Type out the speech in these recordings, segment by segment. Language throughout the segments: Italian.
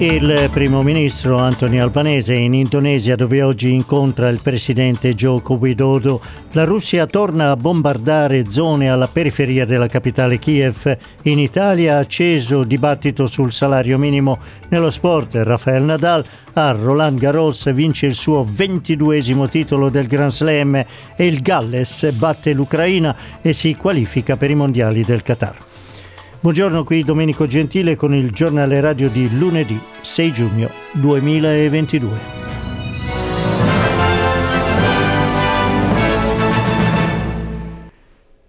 Il primo ministro Anthony Albanese in Indonesia dove oggi incontra il presidente Joko Widodo. La Russia torna a bombardare zone alla periferia della capitale Kiev. In Italia acceso dibattito sul salario minimo. Nello sport Rafael Nadal a Roland Garros vince il suo ventiduesimo titolo del Grand Slam e il Galles batte l'Ucraina e si qualifica per i mondiali del Qatar. Buongiorno qui Domenico Gentile con il giornale radio di lunedì 6 giugno 2022.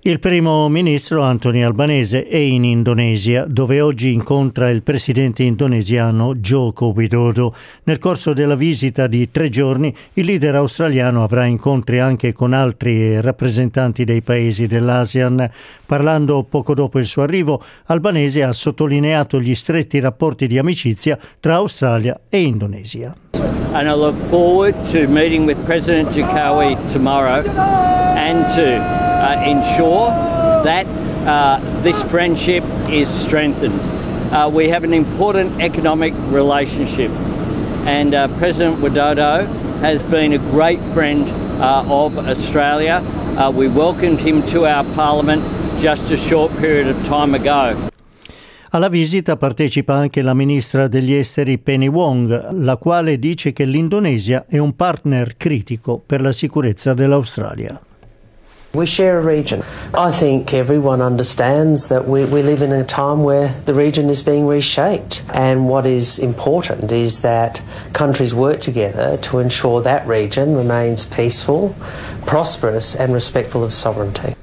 Il primo ministro Anthony Albanese è in Indonesia, dove oggi incontra il presidente indonesiano Joko Widodo. Nel corso della visita di tre giorni, il leader australiano avrà incontri anche con altri rappresentanti dei paesi dell'ASEAN. Parlando poco dopo il suo arrivo, Albanese ha sottolineato gli stretti rapporti di amicizia tra Australia e Indonesia. And I look forward to meeting with President Jokowi tomorrow and to uh, ensure that uh, this friendship is strengthened. Uh, we have an important economic relationship, and uh, President Widodo has been a great friend uh, of Australia. Uh, we welcomed him to our parliament just a short period of time ago. Alla visita partecipa anche la ministra degli esteri Penny Wong, la quale dice che l'Indonesia è un partner critico per la sicurezza dell'Australia. We share a region. I think everyone understands that we, we live in a time where the region is being reshaped. And what is important is that countries work together to ensure that region remains peaceful, prosperous, and respectful of sovereignty.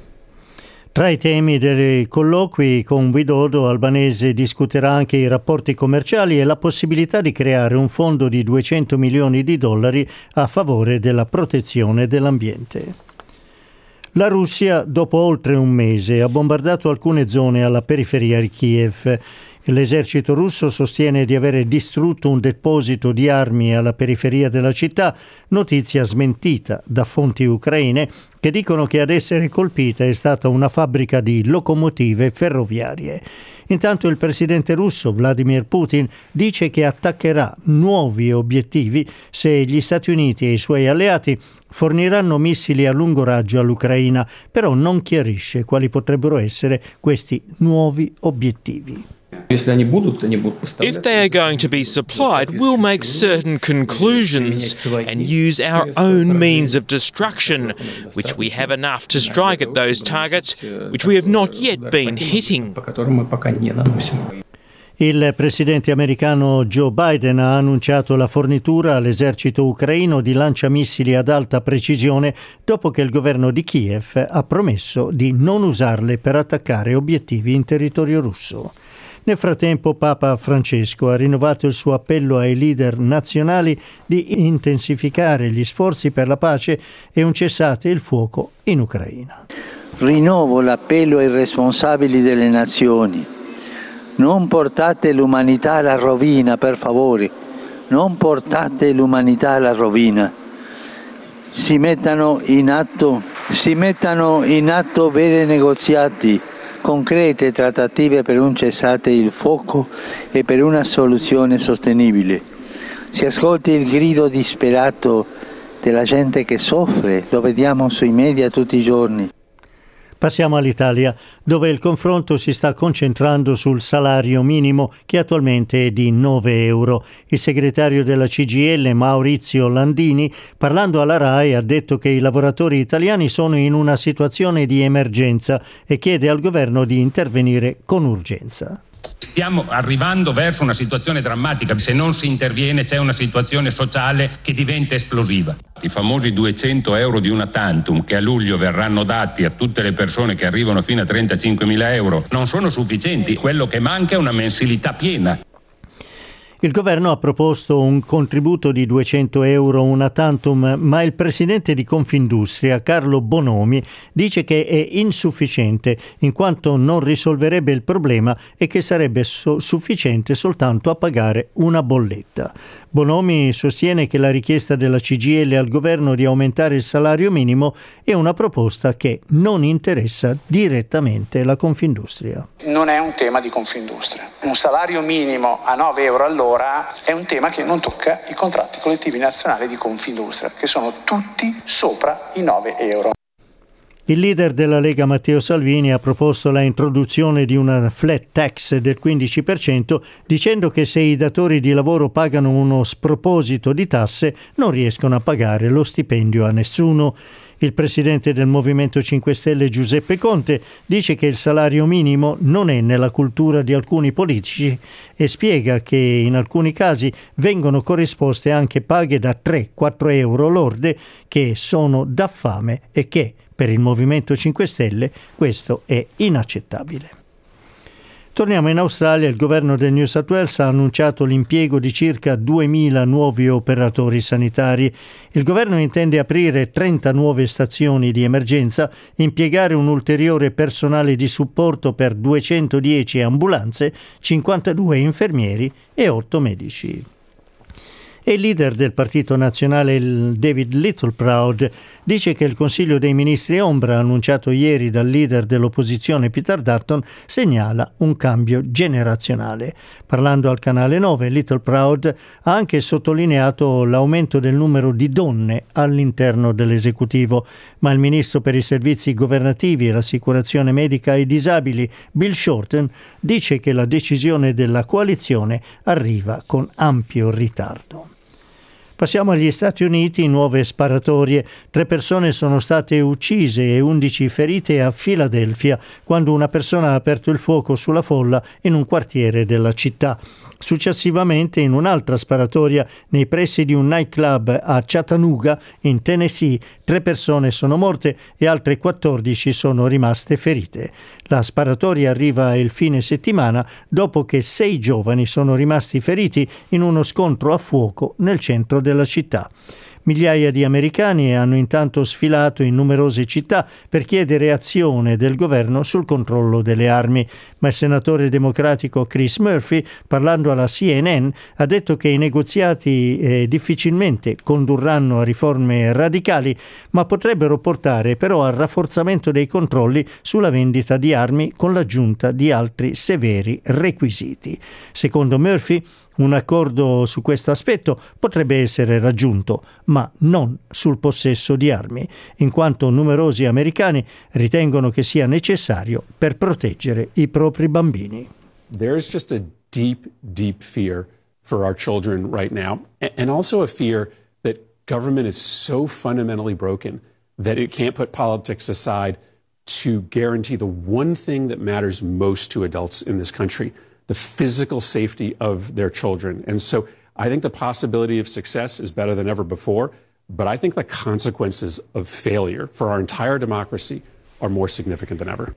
Tra i temi dei colloqui con Widodo Albanese discuterà anche i rapporti commerciali e la possibilità di creare un fondo di 200 milioni di dollari a favore della protezione dell'ambiente. La Russia, dopo oltre un mese, ha bombardato alcune zone alla periferia di Kiev. L'esercito russo sostiene di avere distrutto un deposito di armi alla periferia della città, notizia smentita da fonti ucraine che dicono che ad essere colpita è stata una fabbrica di locomotive ferroviarie. Intanto il presidente russo Vladimir Putin dice che attaccherà nuovi obiettivi se gli Stati Uniti e i suoi alleati forniranno missili a lungo raggio all'Ucraina, però non chiarisce quali potrebbero essere questi nuovi obiettivi. If they are going to be supplied, we'll make certain conclusions and use our own means of destruction, which we have enough to strike at those targets, which we have not yet been hitting. Il presidente americano Joe Biden ha annunciato la fornitura all'esercito ucraino di lanciamissili ad alta precisione dopo che il governo di Kiev ha promesso di non usarle per attaccare obiettivi in territorio russo. Nel frattempo Papa Francesco ha rinnovato il suo appello ai leader nazionali di intensificare gli sforzi per la pace e un cessate il fuoco in Ucraina. Rinnovo l'appello ai responsabili delle nazioni. Non portate l'umanità alla rovina, per favore. Non portate l'umanità alla rovina. Si mettano in atto, si mettano in atto veri negoziati concrete trattative per un cessate il fuoco e per una soluzione sostenibile. Si ascolti il grido disperato della gente che soffre, lo vediamo sui media tutti i giorni. Passiamo all'Italia, dove il confronto si sta concentrando sul salario minimo che attualmente è di 9 euro. Il segretario della CGL, Maurizio Landini, parlando alla RAI, ha detto che i lavoratori italiani sono in una situazione di emergenza e chiede al governo di intervenire con urgenza. Stiamo arrivando verso una situazione drammatica, se non si interviene c'è una situazione sociale che diventa esplosiva. I famosi 200 euro di una tantum che a luglio verranno dati a tutte le persone che arrivano fino a 35 mila euro non sono sufficienti, quello che manca è una mensilità piena. Il governo ha proposto un contributo di 200 euro una tantum, ma il presidente di Confindustria, Carlo Bonomi, dice che è insufficiente in quanto non risolverebbe il problema e che sarebbe so- sufficiente soltanto a pagare una bolletta. Bonomi sostiene che la richiesta della CGL al governo di aumentare il salario minimo è una proposta che non interessa direttamente la Confindustria. Non è un tema di Confindustria. Un salario minimo a 9 euro all'ora è un tema che non tocca i contratti collettivi nazionali di Confindustria, che sono tutti sopra i 9 euro. Il leader della Lega Matteo Salvini ha proposto la introduzione di una flat tax del 15% dicendo che se i datori di lavoro pagano uno sproposito di tasse non riescono a pagare lo stipendio a nessuno. Il presidente del Movimento 5 Stelle Giuseppe Conte dice che il salario minimo non è nella cultura di alcuni politici e spiega che in alcuni casi vengono corrisposte anche paghe da 3-4 euro lorde che sono da fame e che per il Movimento 5 Stelle questo è inaccettabile. Torniamo in Australia, il governo del New South Wales ha annunciato l'impiego di circa 2.000 nuovi operatori sanitari. Il governo intende aprire 30 nuove stazioni di emergenza, impiegare un ulteriore personale di supporto per 210 ambulanze, 52 infermieri e 8 medici e il leader del Partito Nazionale, David Littleproud, dice che il Consiglio dei Ministri Ombra, annunciato ieri dal leader dell'opposizione Peter Dutton, segnala un cambio generazionale. Parlando al canale 9, Littleproud ha anche sottolineato l'aumento del numero di donne all'interno dell'esecutivo, ma il ministro per i servizi governativi e l'assicurazione medica ai disabili, Bill Shorten, dice che la decisione della coalizione arriva con ampio ritardo. Passiamo agli Stati Uniti, nuove sparatorie. Tre persone sono state uccise e undici ferite a Filadelfia quando una persona ha aperto il fuoco sulla folla in un quartiere della città. Successivamente, in un'altra sparatoria nei pressi di un nightclub a Chattanooga, in Tennessee, tre persone sono morte e altre 14 sono rimaste ferite. La sparatoria arriva il fine settimana dopo che sei giovani sono rimasti feriti in uno scontro a fuoco nel centro della città. Migliaia di americani hanno intanto sfilato in numerose città per chiedere azione del governo sul controllo delle armi, ma il senatore democratico Chris Murphy, parlando alla CNN, ha detto che i negoziati eh, difficilmente condurranno a riforme radicali, ma potrebbero portare però al rafforzamento dei controlli sulla vendita di armi con l'aggiunta di altri severi requisiti. Secondo Murphy, un accordo su questo aspetto potrebbe essere raggiunto, ma non sul possesso di armi, in quanto numerosi americani ritengono che sia necessario per proteggere i propri bambini. There is just a deep, deep fear for our children right now, and also a fear that government is so fundamentally broken that it can't put politics aside to guarantee the one thing that matters most to adults in this country – the physical safety of their children. And so I think the possibility of success is better than ever before, but I think the consequences of failure for our entire democracy are more significant than ever.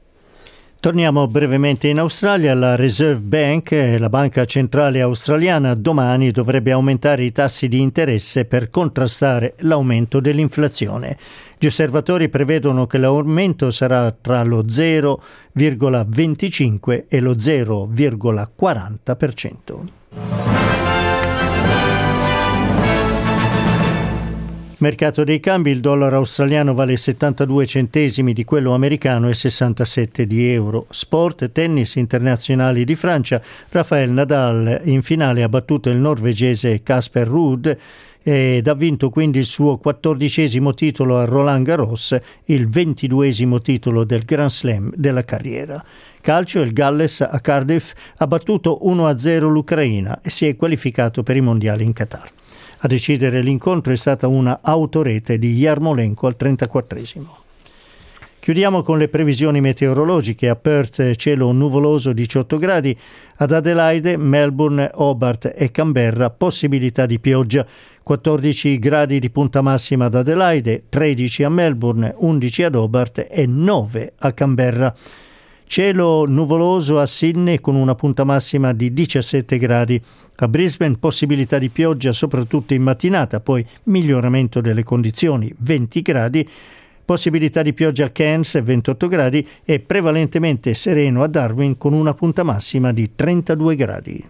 Torniamo brevemente in Australia. La Reserve Bank, la banca centrale australiana, domani dovrebbe aumentare i tassi di interesse per contrastare l'aumento dell'inflazione. Gli osservatori prevedono che l'aumento sarà tra lo 0,25 e lo 0,40%. Mercato dei cambi, il dollaro australiano vale 72 centesimi di quello americano e 67 di euro. Sport, tennis internazionali di Francia, Rafael Nadal in finale ha battuto il norvegese Casper Ruud ed ha vinto quindi il suo quattordicesimo titolo a Roland Garros, il ventiduesimo titolo del Grand Slam della carriera. Calcio, il Galles a Cardiff ha battuto 1-0 l'Ucraina e si è qualificato per i mondiali in Qatar. A decidere l'incontro è stata una autorete di Yarmolenko al 34esimo. Chiudiamo con le previsioni meteorologiche. A Perth cielo nuvoloso 18 gradi, ad Adelaide, Melbourne, Hobart e Canberra possibilità di pioggia. 14 gradi di punta massima ad Adelaide, 13 a Melbourne, 11 ad Hobart e 9 a Canberra. Cielo nuvoloso a Sydney con una punta massima di 17 gradi. A Brisbane possibilità di pioggia soprattutto in mattinata, poi miglioramento delle condizioni 20 gradi. Possibilità di pioggia a Cairns 28 gradi e prevalentemente sereno a Darwin con una punta massima di 32 gradi.